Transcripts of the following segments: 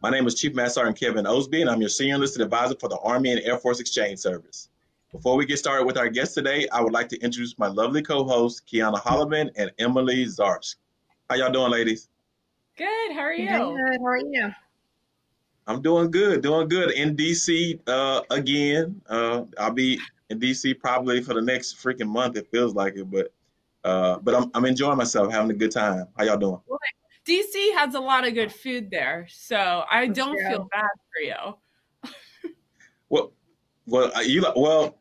My name is Chief Master Sergeant Kevin Osby, and I'm your Senior Enlisted Advisor for the Army and Air Force Exchange Service. Before we get started with our guests today, I would like to introduce my lovely co-hosts, Kiana Holloman and Emily Zarsk. How y'all doing, ladies? Good. How are you? Good. How are you? I'm doing good, doing good. In DC uh, again. Uh, I'll be in DC probably for the next freaking month. It feels like it, but uh, but I'm I'm enjoying myself, having a good time. How y'all doing? Well, DC has a lot of good food there, so I don't yeah. feel bad for you. well, well, uh, you well.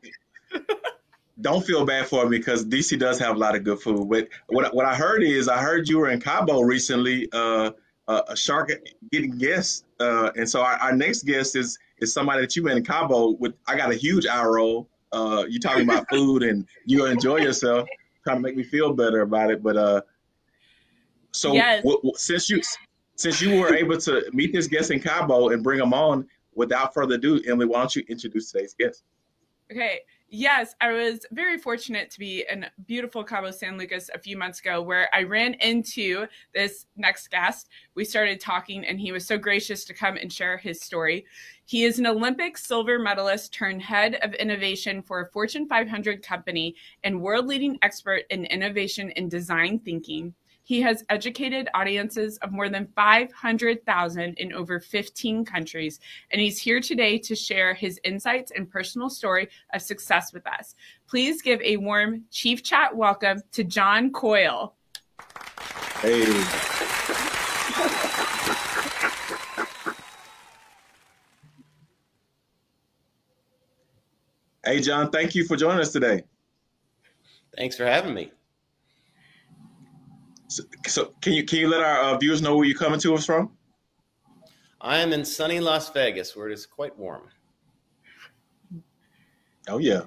don't feel bad for me because DC does have a lot of good food. But what what I heard is I heard you were in Cabo recently, uh, uh, a shark getting guests, uh, and so our, our, next guest is is somebody that you met in Cabo. With I got a huge eye roll. Uh, you talking about food and you enjoy yourself, trying to make me feel better about it. But uh, so yes. w- w- since you since you were able to meet this guest in Cabo and bring them on, without further ado, Emily, why don't you introduce today's guest? Okay. Yes, I was very fortunate to be in beautiful Cabo San Lucas a few months ago where I ran into this next guest. We started talking, and he was so gracious to come and share his story. He is an Olympic silver medalist turned head of innovation for a Fortune 500 company and world leading expert in innovation and design thinking. He has educated audiences of more than 500,000 in over 15 countries, and he's here today to share his insights and personal story of success with us. Please give a warm Chief Chat welcome to John Coyle. Hey. Hey, John, thank you for joining us today. Thanks for having me. So, so, can you can you let our uh, viewers know where you're coming to us from? I am in sunny Las Vegas, where it is quite warm. Oh yeah,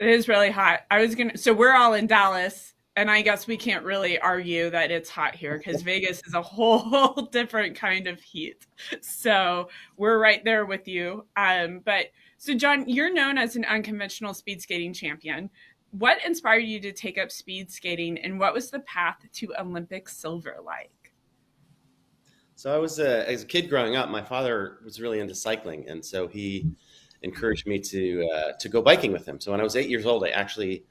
it is really hot. I was gonna. So we're all in Dallas, and I guess we can't really argue that it's hot here because Vegas is a whole different kind of heat. So we're right there with you. Um, but so John, you're known as an unconventional speed skating champion what inspired you to take up speed skating and what was the path to Olympic silver like? So I was a, as a kid growing up, my father was really into cycling, and so he encouraged me to uh, to go biking with him. So when I was eight years old, I actually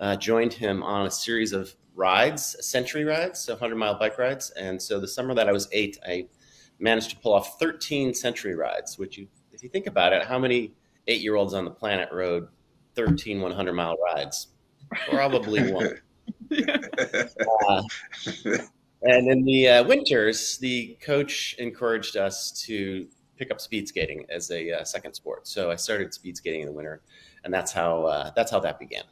uh, joined him on a series of rides, century rides, so 100 mile bike rides. And so the summer that I was eight, I managed to pull off 13 century rides. Which, you, if you think about it, how many eight year olds on the planet rode 13 100 mile rides? Probably one. uh, and in the uh, winters, the coach encouraged us to pick up speed skating as a uh, second sport. So I started speed skating in the winter, and that's how uh, that's how that began.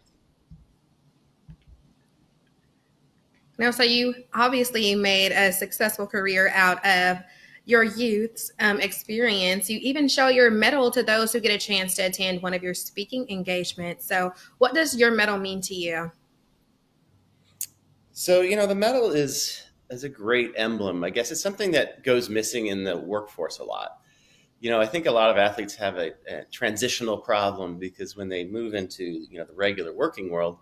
Now, so you obviously made a successful career out of your youth's um, experience. You even show your medal to those who get a chance to attend one of your speaking engagements. So, what does your medal mean to you? So, you know, the medal is is a great emblem. I guess it's something that goes missing in the workforce a lot. You know, I think a lot of athletes have a, a transitional problem because when they move into you know the regular working world,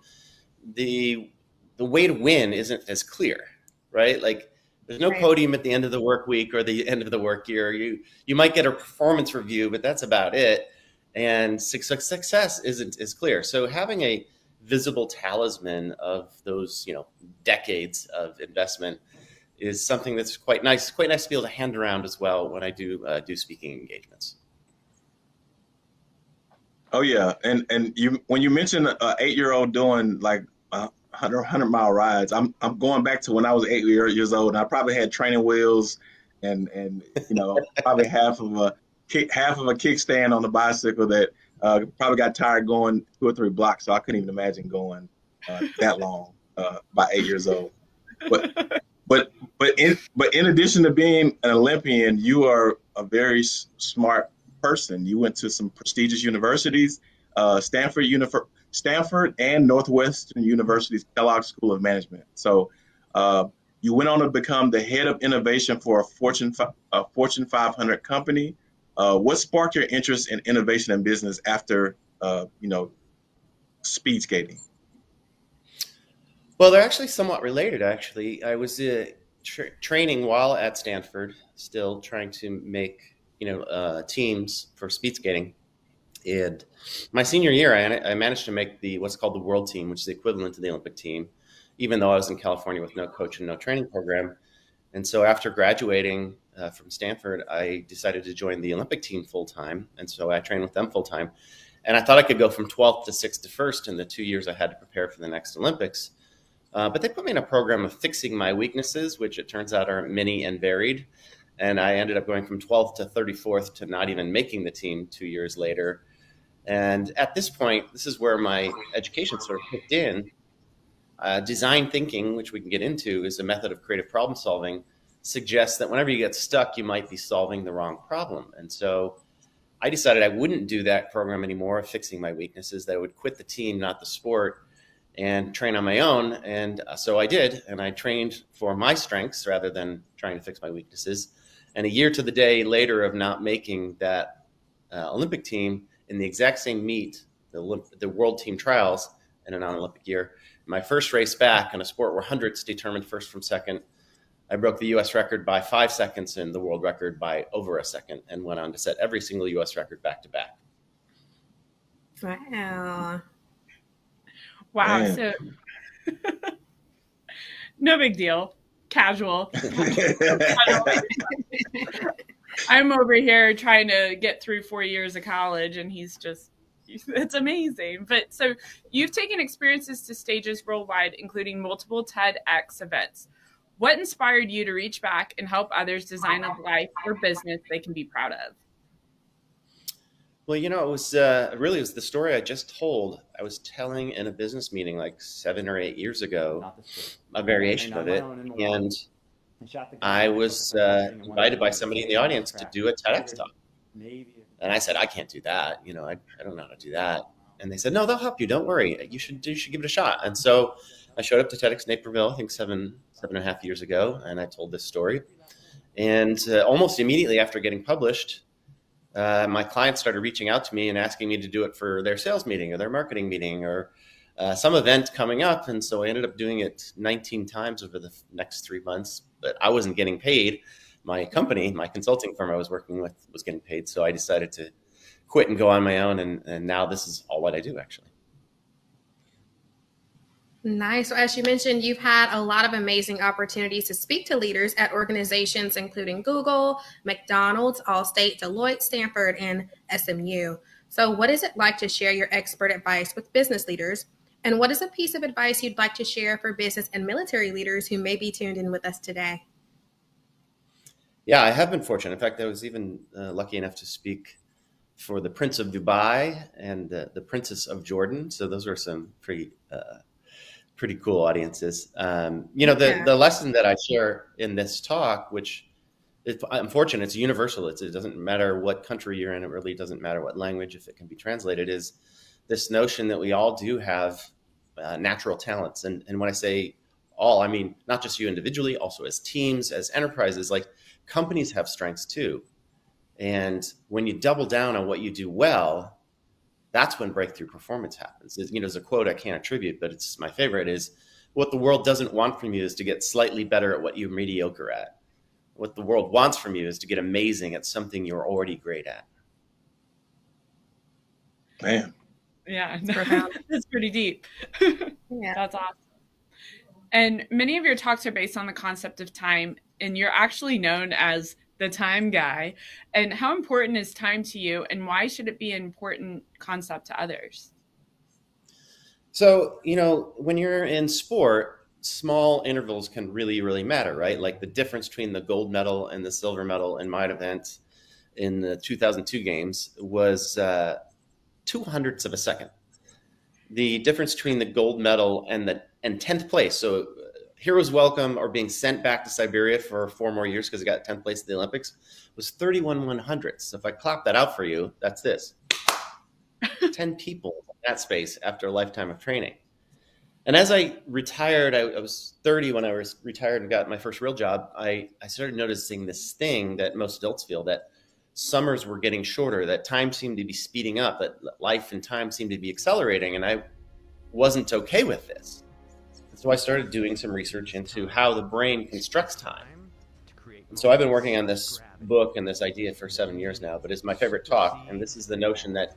the the way to win isn't as clear, right? Like there's no right. podium at the end of the work week or the end of the work year. You you might get a performance review, but that's about it. And success isn't as clear. So having a visible talisman of those you know decades of investment is something that's quite nice. Quite nice to be able to hand around as well when I do uh, do speaking engagements. Oh yeah, and and you when you mentioned an eight year old doing like 100, 100 mile rides. I'm I'm going back to when I was eight years old. And I probably had training wheels and and you know probably half of a half of a kickstand on the bicycle that uh, probably got tired going two or three blocks. So I couldn't even imagine going uh, that long uh, by eight years old. But but but in but in addition to being an Olympian, you are a very smart person. You went to some prestigious universities, uh, Stanford, Unif- Stanford, and Northwestern University's Kellogg School of Management. So uh, you went on to become the head of innovation for a Fortune a Fortune 500 company. Uh, what sparked your interest in innovation and business after uh, you know speed skating? Well, they're actually somewhat related. Actually, I was uh, tra- training while at Stanford, still trying to make you know uh, teams for speed skating. And my senior year, I, I, managed to make the what's called the world team, which is the equivalent to the Olympic team, even though I was in California with no coach and no training program. And so after graduating uh, from Stanford, I decided to join the Olympic team full time, and so I trained with them full time. And I thought I could go from 12th to 6th to 1st in the two years I had to prepare for the next Olympics. Uh, but they put me in a program of fixing my weaknesses, which it turns out are many and varied. And I ended up going from 12th to 34th to not even making the team two years later. And at this point, this is where my education sort of kicked in. Uh, design thinking, which we can get into, is a method of creative problem solving, suggests that whenever you get stuck, you might be solving the wrong problem. And so I decided I wouldn't do that program anymore, fixing my weaknesses, that I would quit the team, not the sport, and train on my own. And uh, so I did, and I trained for my strengths rather than trying to fix my weaknesses. And a year to the day later of not making that uh, Olympic team in the exact same meet, the, Olymp- the World Team Trials in a non Olympic year, my first race back in a sport where hundreds determined first from second, I broke the US record by five seconds and the world record by over a second and went on to set every single US record back to back. Wow. Wow. Man. So no big deal. Casual. I'm over here trying to get through four years of college and he's just it's amazing. But so you've taken experiences to stages worldwide, including multiple TEDx events. What inspired you to reach back and help others design a life or business they can be proud of? Well, you know, it was uh, really it was the story I just told. I was telling in a business meeting like seven or eight years ago, a variation of it, and I was uh, invited by somebody in the audience to do a TEDx talk. And I said, I can't do that. You know, I, I don't know how to do that. And they said, No, they'll help you. Don't worry. You should you should give it a shot. And so I showed up to TEDx Naperville, I think seven seven and a half years ago, and I told this story. And uh, almost immediately after getting published, uh, my clients started reaching out to me and asking me to do it for their sales meeting or their marketing meeting or uh, some event coming up. And so I ended up doing it 19 times over the next three months, but I wasn't getting paid. My company, my consulting firm I was working with, was getting paid. So I decided to quit and go on my own. And, and now this is all what I do, actually. Nice. So, as you mentioned, you've had a lot of amazing opportunities to speak to leaders at organizations including Google, McDonald's, Allstate, Deloitte, Stanford, and SMU. So, what is it like to share your expert advice with business leaders? And what is a piece of advice you'd like to share for business and military leaders who may be tuned in with us today? Yeah, I have been fortunate. In fact, I was even uh, lucky enough to speak for the Prince of Dubai and uh, the Princess of Jordan. So, those were some pretty uh, pretty cool audiences. Um, you know, the yeah. the lesson that I share in this talk, which is unfortunate, it's universal. It's, it doesn't matter what country you're in. It really doesn't matter what language, if it can be translated. Is this notion that we all do have uh, natural talents, and and when I say all, I mean not just you individually, also as teams, as enterprises. Like companies have strengths too, and when you double down on what you do well, that's when breakthrough performance happens. You know, there's a quote I can't attribute, but it's my favorite is what the world doesn't want from you is to get slightly better at what you're mediocre at. What the world wants from you is to get amazing at something you're already great at. Man. Yeah, that's pretty deep. yeah. That's awesome. And many of your talks are based on the concept of time, and you're actually known as the time guy. And how important is time to you, and why should it be an important concept to others? So, you know, when you're in sport, small intervals can really, really matter, right? Like the difference between the gold medal and the silver medal in my event in the 2002 games was uh, two hundredths of a second. The difference between the gold medal and the and 10th place, so uh, heroes welcome or being sent back to Siberia for four more years because I got 10th place at the Olympics was 31 one hundredths. So if I clap that out for you, that's this 10 people in that space after a lifetime of training. And as I retired, I, I, was 30 when I was retired and got my first real job. I, I started noticing this thing that most adults feel that summers were getting shorter, that time seemed to be speeding up, that life and time seemed to be accelerating. And I wasn't okay with this. So I started doing some research into how the brain constructs time. And so I've been working on this book and this idea for seven years now, but it's my favorite talk. And this is the notion that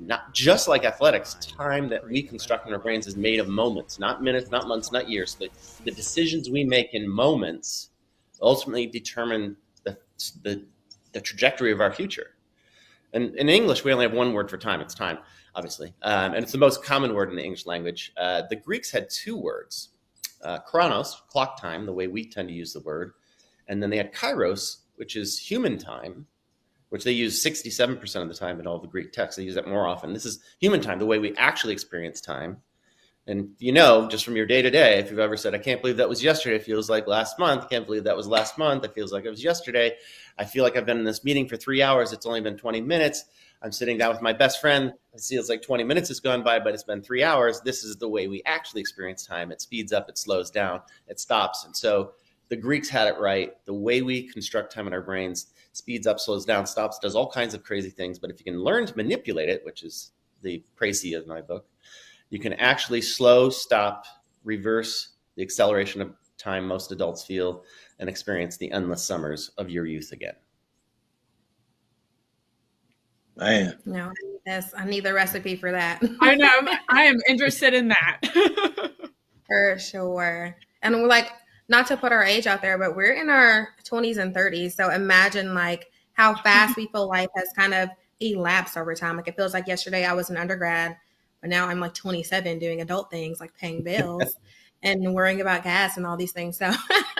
not just like athletics, time that we construct in our brains is made of moments, not minutes, not months, not years. The, the decisions we make in moments ultimately determine the, the, the trajectory of our future. And in English, we only have one word for time. It's time obviously, um, and it's the most common word in the English language. Uh, the Greeks had two words: uh, chronos, clock time, the way we tend to use the word, and then they had kairos, which is human time, which they use 67% of the time in all the Greek texts. They use that more often. This is human time, the way we actually experience time. And you know, just from your day to day, if you've ever said, I can't believe that was yesterday, it feels like last month. I can't believe that was last month. It feels like it was yesterday. I feel like I've been in this meeting for three hours. It's only been 20 minutes. I'm sitting down with my best friend. It feels like 20 minutes has gone by, but it's been three hours. This is the way we actually experience time. It speeds up, it slows down, it stops. And so the Greeks had it right. The way we construct time in our brains speeds up, slows down, stops, does all kinds of crazy things. But if you can learn to manipulate it, which is the précis of my book, you can actually slow, stop, reverse the acceleration of time most adults feel and experience the endless summers of your youth again. Man. No, yes, I need the recipe for that. I know. I am interested in that. for sure. And we're like, not to put our age out there, but we're in our 20s and 30s. So imagine like how fast we feel life has kind of elapsed over time. Like it feels like yesterday I was an undergrad, but now I'm like 27 doing adult things like paying bills and worrying about gas and all these things. So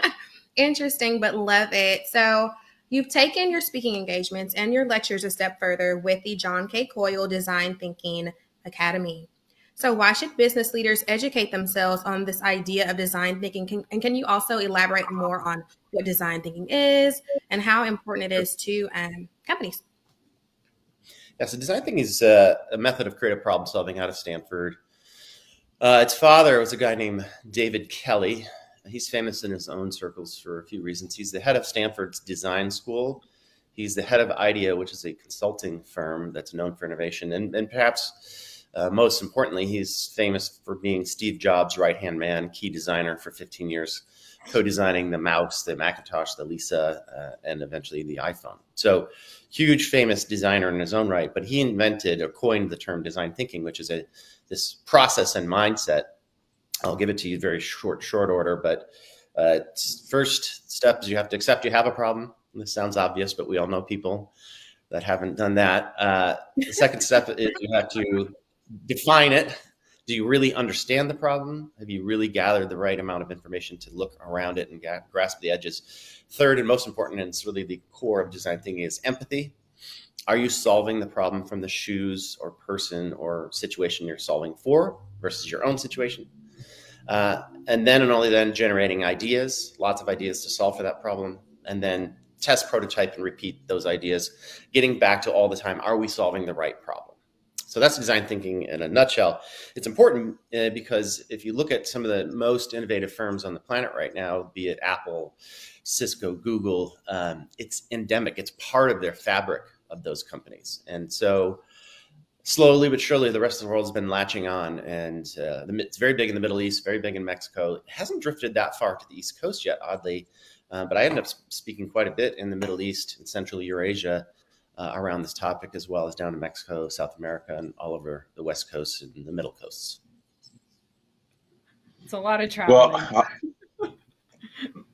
interesting, but love it. So You've taken your speaking engagements and your lectures a step further with the John K. Coyle Design Thinking Academy. So, why should business leaders educate themselves on this idea of design thinking? Can, and can you also elaborate more on what design thinking is and how important it is to um, companies? Yeah, so design thinking is uh, a method of creative problem solving out of Stanford. Uh, its father was a guy named David Kelley, he's famous in his own circles for a few reasons. He's the head of Stanford's design school. He's the head of IDEO, which is a consulting firm that's known for innovation. And, and perhaps uh, most importantly, he's famous for being Steve Jobs' right hand man, key designer for 15 years, co designing the mouse, the Macintosh, the Lisa, uh, and eventually the iPhone. So, huge, famous designer in his own right. But he invented or coined the term design thinking, which is a this process and mindset I'll give it to you very short, short order. But uh, first step is you have to accept you have a problem. This sounds obvious, but we all know people that haven't done that. Uh, the second step is you have to define it. Do you really understand the problem? Have you really gathered the right amount of information to look around it and grasp the edges? Third, and most important, and it's really the core of design thinking, is empathy. Are you solving the problem from the shoes or person or situation you're solving for versus your own situation? Uh, and then and only then generating ideas, lots of ideas to solve for that problem, and then test, prototype, and repeat those ideas, getting back to all the time, are we solving the right problem? So that's design thinking in a nutshell. It's important uh, because if you look at some of the most innovative firms on the planet right now, be it Apple, Cisco, Google, um, it's endemic. It's part of their fabric of those companies. And so slowly but surely, the rest of the world has been latching on, and uh, the, it's very big in the Middle East, very big in Mexico. It hasn't drifted that far to the East Coast yet, oddly, uh, but I ended up speaking quite a bit in the Middle East and Central Eurasia uh, around this topic, as well as down in Mexico, South America, and all over the West Coast and the Middle Coasts. It's a lot of travel. Well,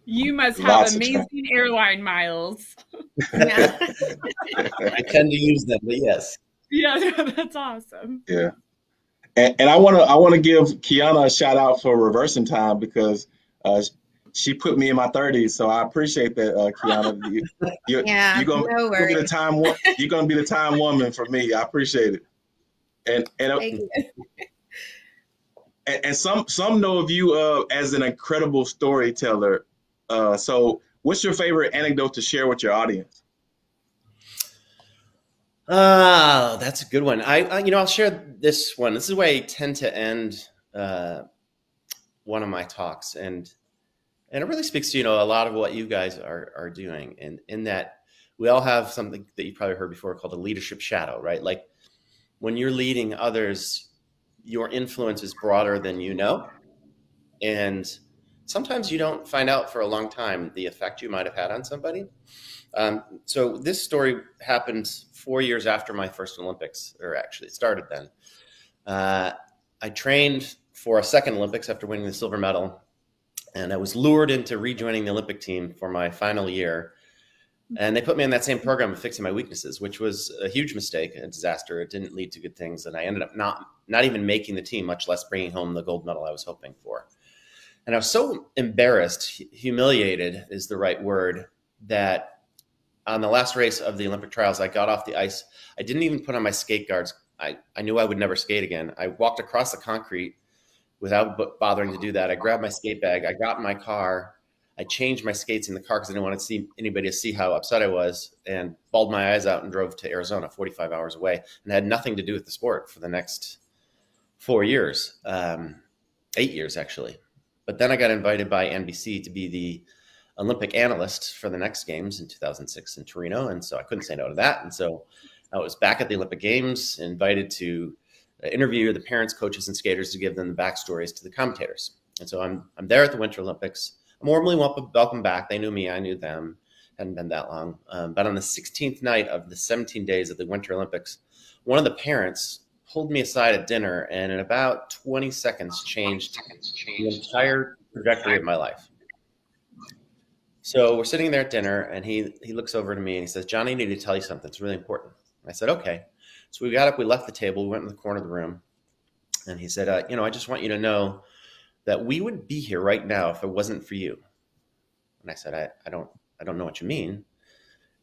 you must have amazing airline miles. I tend to use them, but yes. Yeah, that's awesome. Yeah. And, and I want to I want to give Kiana a shout out for reversing time because uh, she put me in my 30s, so I appreciate that, uh, Kiana. You, you, yeah, you're gonna, no be the time you're gonna be the time woman for me. I appreciate it. And and uh, and, and some some know of you uh, as an incredible storyteller. Uh, so, what's your favorite anecdote to share with your audience? Ah, uh, that's a good one. I, I, you know, I'll share this one. This is why I tend to end uh, one of my talks, and and it really speaks to you know a lot of what you guys are are doing, and in that we all have something that you probably heard before called a leadership shadow, right? Like when you're leading others, your influence is broader than you know, and sometimes you don't find out for a long time the effect you might have had on somebody. Um, so this story happened four years after my first Olympics, or actually it started then. Uh, I trained for a second Olympics after winning the silver medal, and I was lured into rejoining the Olympic team for my final year. And they put me in that same program of fixing my weaknesses, which was a huge mistake, a disaster. It didn't lead to good things, and I ended up not not even making the team, much less bringing home the gold medal I was hoping for. And I was so embarrassed, humiliated is the right word, that on the last race of the Olympic trials, I got off the ice. I didn't even put on my skate guards. I, I knew I would never skate again. I walked across the concrete without bothering to do that. I grabbed my skate bag. I got in my car. I changed my skates in the car because I didn't want to see anybody to see how upset I was and bawled my eyes out and drove to Arizona, 45 hours away, and had nothing to do with the sport for the next four years, um, eight years actually. But then I got invited by NBC to be the Olympic analyst for the next games in 2006 in Torino. And so I couldn't say no to that. And so I was back at the Olympic Games, invited to interview the parents, coaches, and skaters to give them the backstories to the commentators. And so I'm, I'm there at the Winter Olympics. I'm warmly welcome back. They knew me, I knew them. Hadn't been that long. Um, but on the 16th night of the 17 days of the Winter Olympics, one of the parents pulled me aside at dinner and in about 20 seconds changed the entire trajectory of my life. So we're sitting there at dinner, and he he looks over to me and he says, "Johnny, I need to tell you something. It's really important." I said, "Okay." So we got up, we left the table, we went in the corner of the room, and he said, uh, "You know, I just want you to know that we would be here right now if it wasn't for you." And I said, "I, I don't I don't know what you mean."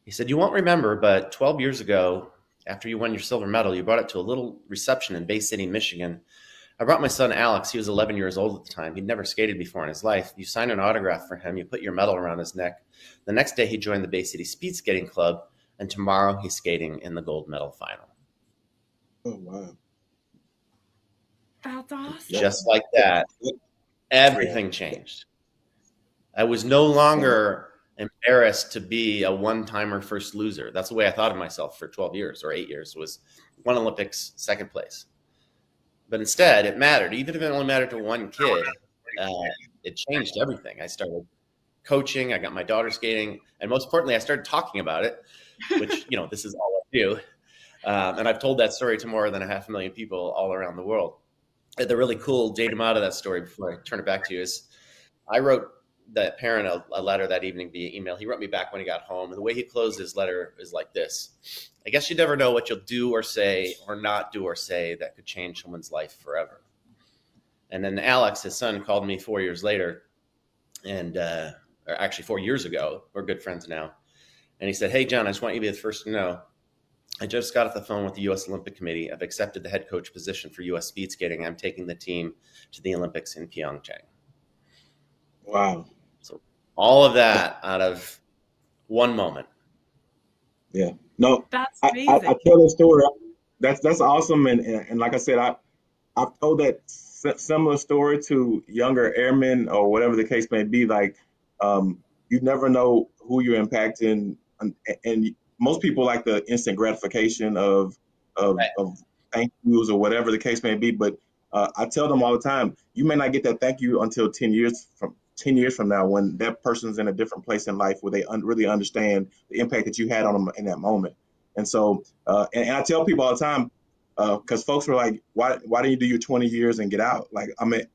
He said, "You won't remember, but 12 years ago, after you won your silver medal, you brought it to a little reception in Bay City, Michigan." I brought my son Alex. He was 11 years old at the time. He'd never skated before in his life. You signed an autograph for him. You put your medal around his neck. The next day, he joined the Bay City Speed Skating Club, and tomorrow he's skating in the gold medal final. Oh wow! That's awesome. Just like that, everything changed. I was no longer embarrassed to be a one-timer first loser. That's the way I thought of myself for 12 years or eight years. Was one Olympics, second place but instead, it mattered. Even if it only mattered to one kid, uh, it changed everything. I started coaching. I got my daughter skating, and most importantly, I started talking about it. Which you know, this is all I do, um, and I've told that story to more than a half a million people all around the world. The really cool datum out of that story before I turn it back to you is, I wrote that parent a, a, letter that evening via email. He wrote me back when he got home, and the way he closed his letter is like this: "I guess you never know what you'll do or say or not do or say that could change someone's life forever." And then Alex, his son, called me four years later, and uh, or actually four years ago. We're good friends now, and he said, "Hey, John, I just want you to be the first to know." I just got off the phone with the U.S. Olympic Committee. I've accepted the head coach position for U.S. speed skating. I'm taking the team to the Olympics in Pyeongchang. Wow all of that out of one moment. Yeah. No, that's amazing. I, I, I tell that story. That's that's awesome, and, and, and like I said, I I've told that similar story to younger airmen or whatever the case may be. Like, um, you never know who you're impacting, and, and most people like the instant gratification of of, right. of thank yous or whatever the case may be. But uh, I tell them all the time, you may not get that thank you until ten years from 10 years from now when that person's in a different place in life where they un- really understand the impact that you had on them in that moment. And so, uh, and, and, I tell people all the time, because uh, folks were like, why, why didn't you do your 20 years and get out? Like, I'm at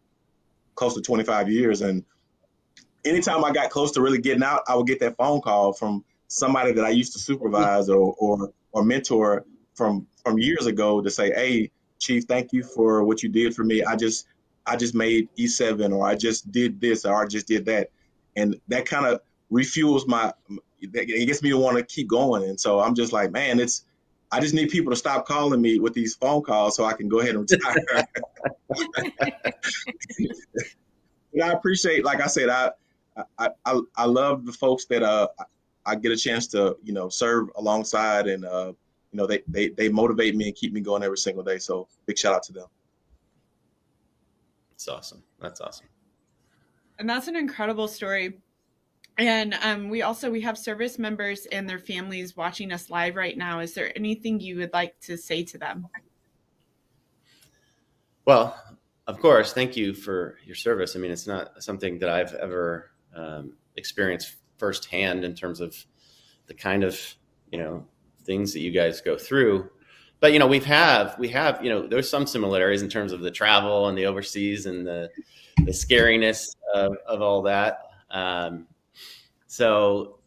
close to 25 years. And anytime I got close to really getting out, I would get that phone call from somebody that I used to supervise or, or, or mentor from, from years ago to say, Hey, chief, thank you for what you did for me. I just, I just made E7 or I just did this or I just did that. And that kind of refuels my, it gets me to want to keep going. And so I'm just like, man, it's, I just need people to stop calling me with these phone calls so I can go ahead and retire. I appreciate, like I said, I, I, I, I love the folks that uh, I get a chance to, you know, serve alongside and, uh, you know, they, they, they motivate me and keep me going every single day. So big shout out to them. That's awesome. That's awesome. And that's an incredible story. And um, we also we have service members and their families watching us live right now. Is there anything you would like to say to them? Well, of course, thank you for your service. I mean, it's not something that I've ever um, experienced firsthand in terms of the kind of you know things that you guys go through. But you know, we've have we have you know there's some similarities in terms of the travel and the overseas and the the scariness of, of all that. Um, so,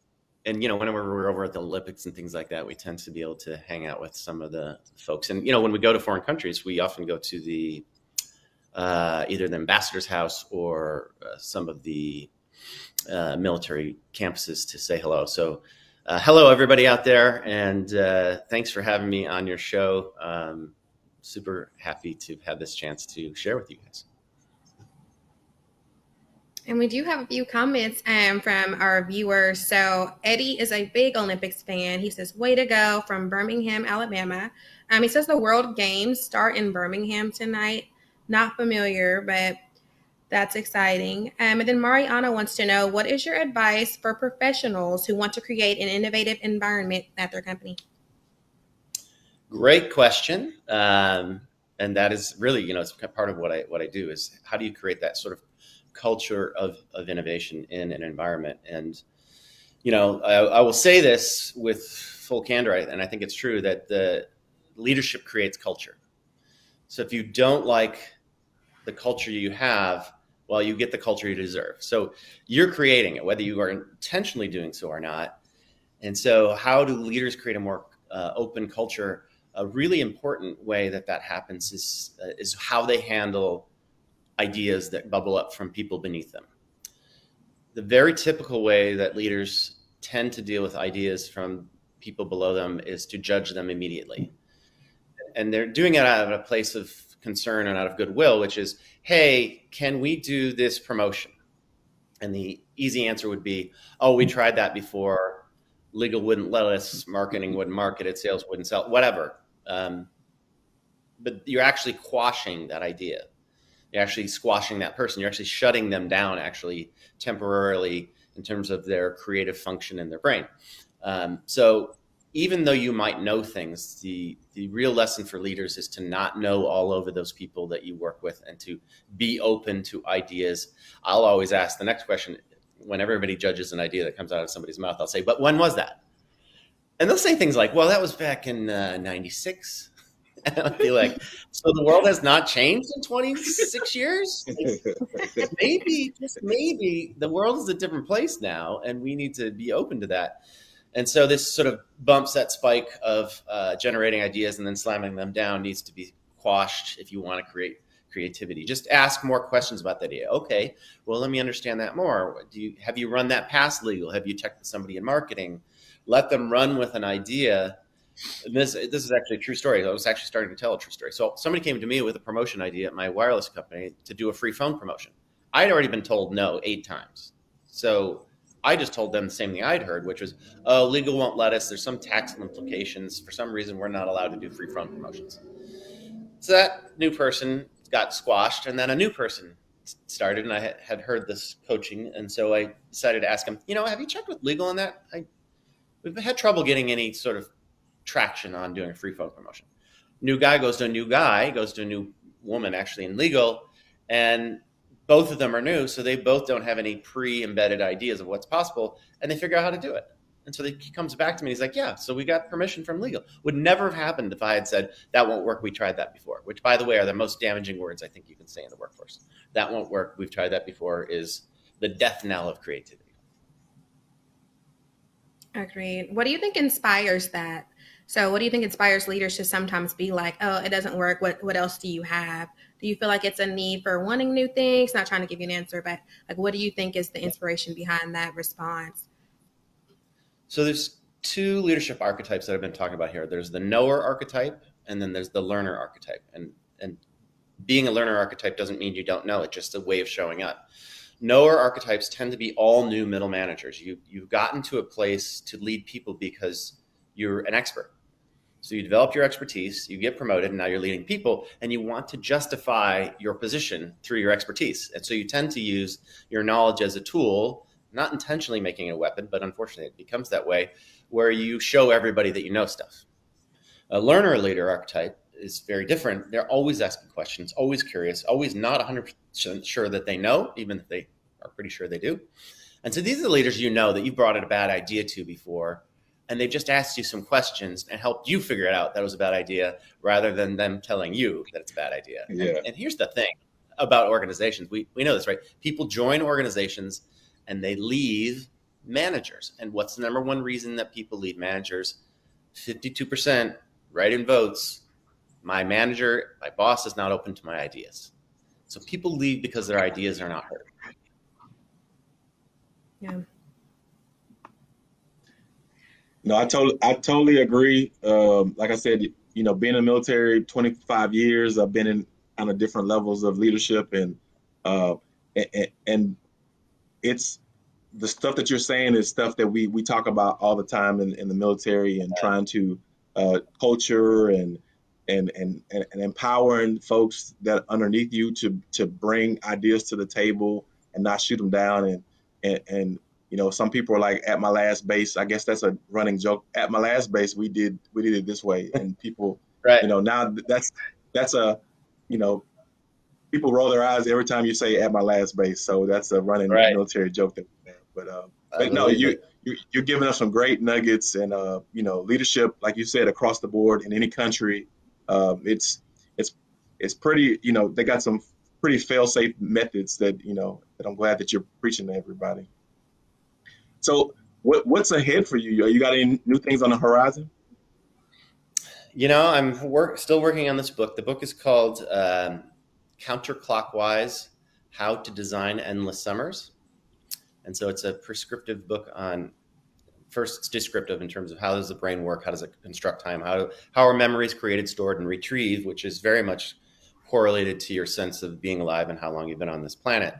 and you know, whenever we're over at the Olympics and things like that, we tend to be able to hang out with some of the folks. And you know, when we go to foreign countries, we often go to the uh, either the ambassador's house or uh, some of the uh, military campuses to say hello. So, uh, hello everybody out there, and uh, thanks for having me on your show. Um, super happy to have this chance to share with you guys. And we do have a few comments um, from our viewers. So Eddie is a big Olympics fan. He says, "Way to go!" from Birmingham, Alabama. Um, he says the World Games start in Birmingham tonight. Not familiar, but that's exciting. Um, and then Mariana wants to know, what is your advice for professionals who want to create an innovative environment at their company? Great question. Um, and that is really, you know, it's part of what I what I do is how do you create that sort of culture of, of innovation in an environment. And, you know, I, I will say this with full candor, and I think it's true that the leadership creates culture. So if you don't like the culture you have, well, you get the culture you deserve. So you're creating it, whether you are intentionally doing so or not. And so, how do leaders create a more uh, open culture? A really important way that that happens is uh, is how they handle ideas that bubble up from people beneath them. The very typical way that leaders tend to deal with ideas from people below them is to judge them immediately. And they're doing it out of a place of concern and out of goodwill, which is, hey, can we do this promotion? And the easy answer would be, oh, we tried that before. Legal wouldn't let us, marketing wouldn't market it, sales wouldn't sell, whatever. Um, but you're actually quashing that idea you're actually squashing that person. You're actually shutting them down, actually temporarily in terms of their creative function in their brain. Um, so even though you might know things, the the real lesson for leaders is to not know all over those people that you work with and to be open to ideas. I'll always ask the next question when everybody judges an idea that comes out of somebody's mouth. I'll say, "But when was that?" And they'll say things like, "Well, that was back in '96." Uh, and I'd be like, so the world has not changed in 26 years? maybe, just maybe, the world is a different place now, and we need to be open to that. And so this sort of bumps that spike of uh, generating ideas and then slamming them down needs to be quashed if you want to create creativity. Just ask more questions about that idea. Okay, well, let me understand that more. Do you have you run that past legal? Have you checked with somebody in marketing? Let them run with an idea and this this is actually a true story. I was actually starting to tell a true story. So somebody came to me with a promotion idea at my wireless company to do a free phone promotion. I had already been told no eight times. So I just told them the same thing I'd heard, which was, oh, legal won't let us. There's some tax implications. For some reason, we're not allowed to do free phone promotions. So that new person got squashed, and then a new person started, and I had heard this coaching, and so I decided to ask him, you know, have you checked with legal on that? I, we've had trouble getting any sort of traction on doing a free phone promotion. New guy goes to a new guy, goes to a new woman actually in legal, and both of them are new, so they both don't have any pre-embedded ideas of what's possible, and they figure out how to do it. And so he comes back to me. He's like, "Yeah, so we got permission from legal. Would never have happened if I had said that won't work. We tried that before." Which, by the way, are the most damaging words I think you can say in the workforce. That won't work. We've tried that before. Is the death knell of creativity. Agreed. What do you think inspires that? So, what do you think inspires leaders to sometimes be like, "Oh, it doesn't work. What what else do you have?" Do you feel like it's a need for wanting new things? Not trying to give you an answer, but like, what do you think is the inspiration behind that response? So, there's two leadership archetypes that I've been talking about here. There's the knower archetype, and then there's the learner archetype. And and being a learner archetype doesn't mean you don't know it, just a way of showing up. Knower archetypes tend to be all new middle managers. You, you've gotten to a place to lead people because you're an expert. So you develop your expertise, you get promoted, and now you're leading people, and you want to justify your position through your expertise. And so you tend to use your knowledge as a tool, not intentionally making it a weapon, but unfortunately it becomes that way, where you show everybody that you know stuff. A learner leader archetype is very different. They're always asking questions, always curious, always not 100% sure that they know, even if they are pretty sure they do. And so these are the leaders you know that you brought a bad idea to before, and they've just asked you some questions and helped you figure it out that it was a bad idea rather than them telling you that it's a bad idea. Yeah. And, and here's the thing about organizations we, we know this, right? People join organizations and they leave managers. And what's the number one reason that people leave managers? 52% write in votes my manager, my boss is not open to my ideas. So people leave because their ideas are not heard. Yeah. No, I totally, I totally agree. Um, like I said, you know, being in the military 25 years, I've been in kind of different levels of leadership, and uh, and, and it's the stuff that you're saying is stuff that we we talk about all the time in, in the military and trying to uh, culture and and, and and empowering folks that underneath you to to bring ideas to the table and not shoot them down and and, and you know some people are like at my last base i guess that's a running joke at my last base we did we did it this way and people right you know now that's that's a you know people roll their eyes every time you say at my last base so that's a running right. military joke that we have but um but no you you're giving us some great nuggets and uh, you know leadership like you said across the board in any country um, it's it's it's pretty. You know, they got some pretty fail-safe methods that you know that I'm glad that you're preaching to everybody. So, what what's ahead for you? You got any new things on the horizon? You know, I'm work still working on this book. The book is called um, Counterclockwise: How to Design Endless Summers, and so it's a prescriptive book on first it's descriptive in terms of how does the brain work how does it construct time how, how are memories created stored and retrieved which is very much correlated to your sense of being alive and how long you've been on this planet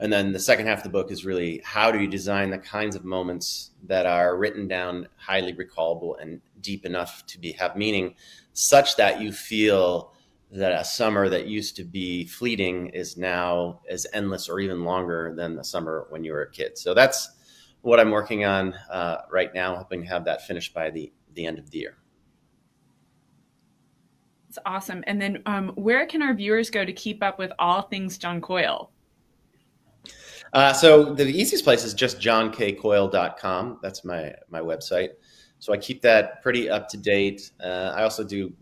and then the second half of the book is really how do you design the kinds of moments that are written down highly recallable and deep enough to be have meaning such that you feel that a summer that used to be fleeting is now as endless or even longer than the summer when you were a kid so that's what I'm working on uh, right now, hoping to have that finished by the, the end of the year. It's awesome. And then um, where can our viewers go to keep up with all things John Coyle? Uh, so the easiest place is just johnkcoyle.com. That's my, my website. So I keep that pretty up to date. Uh, I also do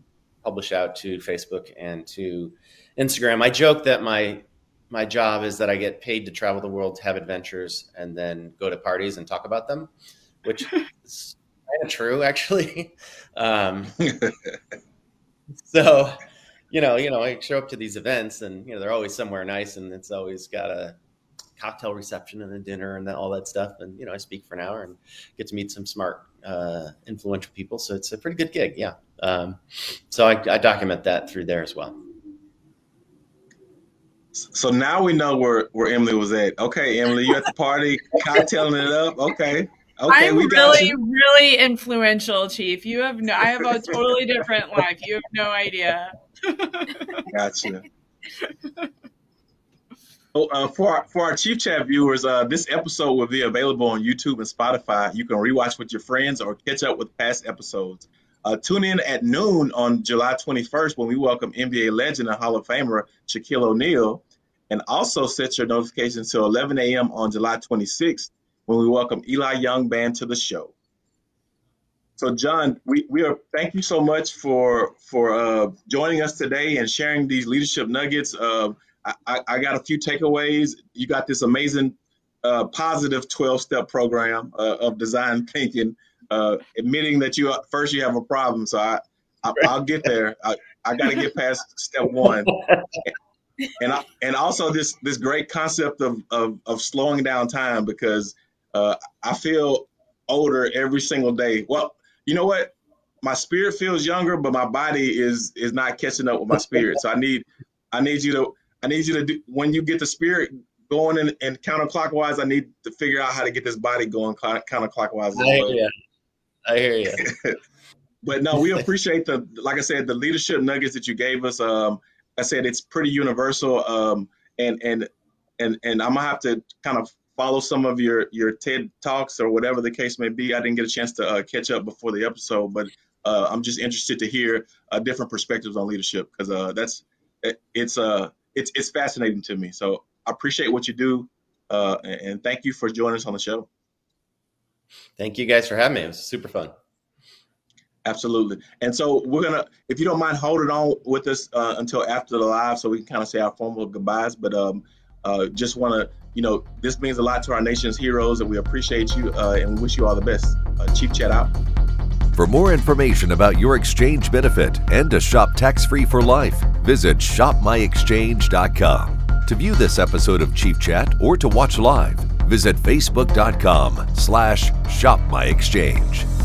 publish out to Facebook and to Instagram. I joke that my my job is that I get paid to travel the world, to have adventures, and then go to parties and talk about them, which is kind of true, actually. Um, so, you know, you know, I show up to these events, and you know, they're always somewhere nice, and it's always got a cocktail reception and a dinner and all that stuff. And you know, I speak for an hour and get to meet some smart, uh, influential people. So it's a pretty good gig, yeah. Um, so I, I document that through there as well. So now we know where, where Emily was at. Okay, Emily, you at the party, cocktailing it up. Okay. Okay, I'm really, really influential, Chief. You have no, I have a totally different life. You have no idea. gotcha. Uh, for our, for our Chief Chat viewers, uh, this episode will be available on YouTube and Spotify. You can rewatch with your friends or catch up with past episodes. Uh, tune in at noon on July 21st when we welcome NBA legend and Hall of Famer Shaquille O'Neal. And also set your notifications to 11 a.m. on July 26th when we welcome Eli Young Band to the show. So, John, we, we are thank you so much for for uh, joining us today and sharing these leadership nuggets. Uh, I, I, got a few takeaways. You got this amazing uh, positive 12 step program uh, of design thinking, uh, admitting that you first you have a problem. So I, I will get there. I, I got to get past step one. and I, and also this this great concept of of, of slowing down time because uh, I feel older every single day. Well, you know what? My spirit feels younger, but my body is is not catching up with my spirit. So I need I need you to I need you to do when you get the spirit going and, in counterclockwise. I need to figure out how to get this body going counterclockwise. I hear you. I hear you. but no, we appreciate the like I said the leadership nuggets that you gave us. Um, I said it's pretty universal. Um, and and and and I'm gonna have to kind of follow some of your your TED talks or whatever the case may be. I didn't get a chance to uh, catch up before the episode, but uh, I'm just interested to hear uh, different perspectives on leadership because uh, that's it, it's uh it's it's fascinating to me. So I appreciate what you do, uh, and, and thank you for joining us on the show. Thank you guys for having me. It was super fun. Absolutely. And so we're gonna, if you don't mind, hold it on with us uh, until after the live, so we can kind of say our formal goodbyes. But um, uh, just want to, you know, this means a lot to our nation's heroes, and we appreciate you uh, and we wish you all the best. Uh, Chief Chat out. For more information about your exchange benefit and to shop tax-free for life, visit shopmyexchange.com. To view this episode of Chief Chat or to watch live, visit facebook.com slash shopmyexchange.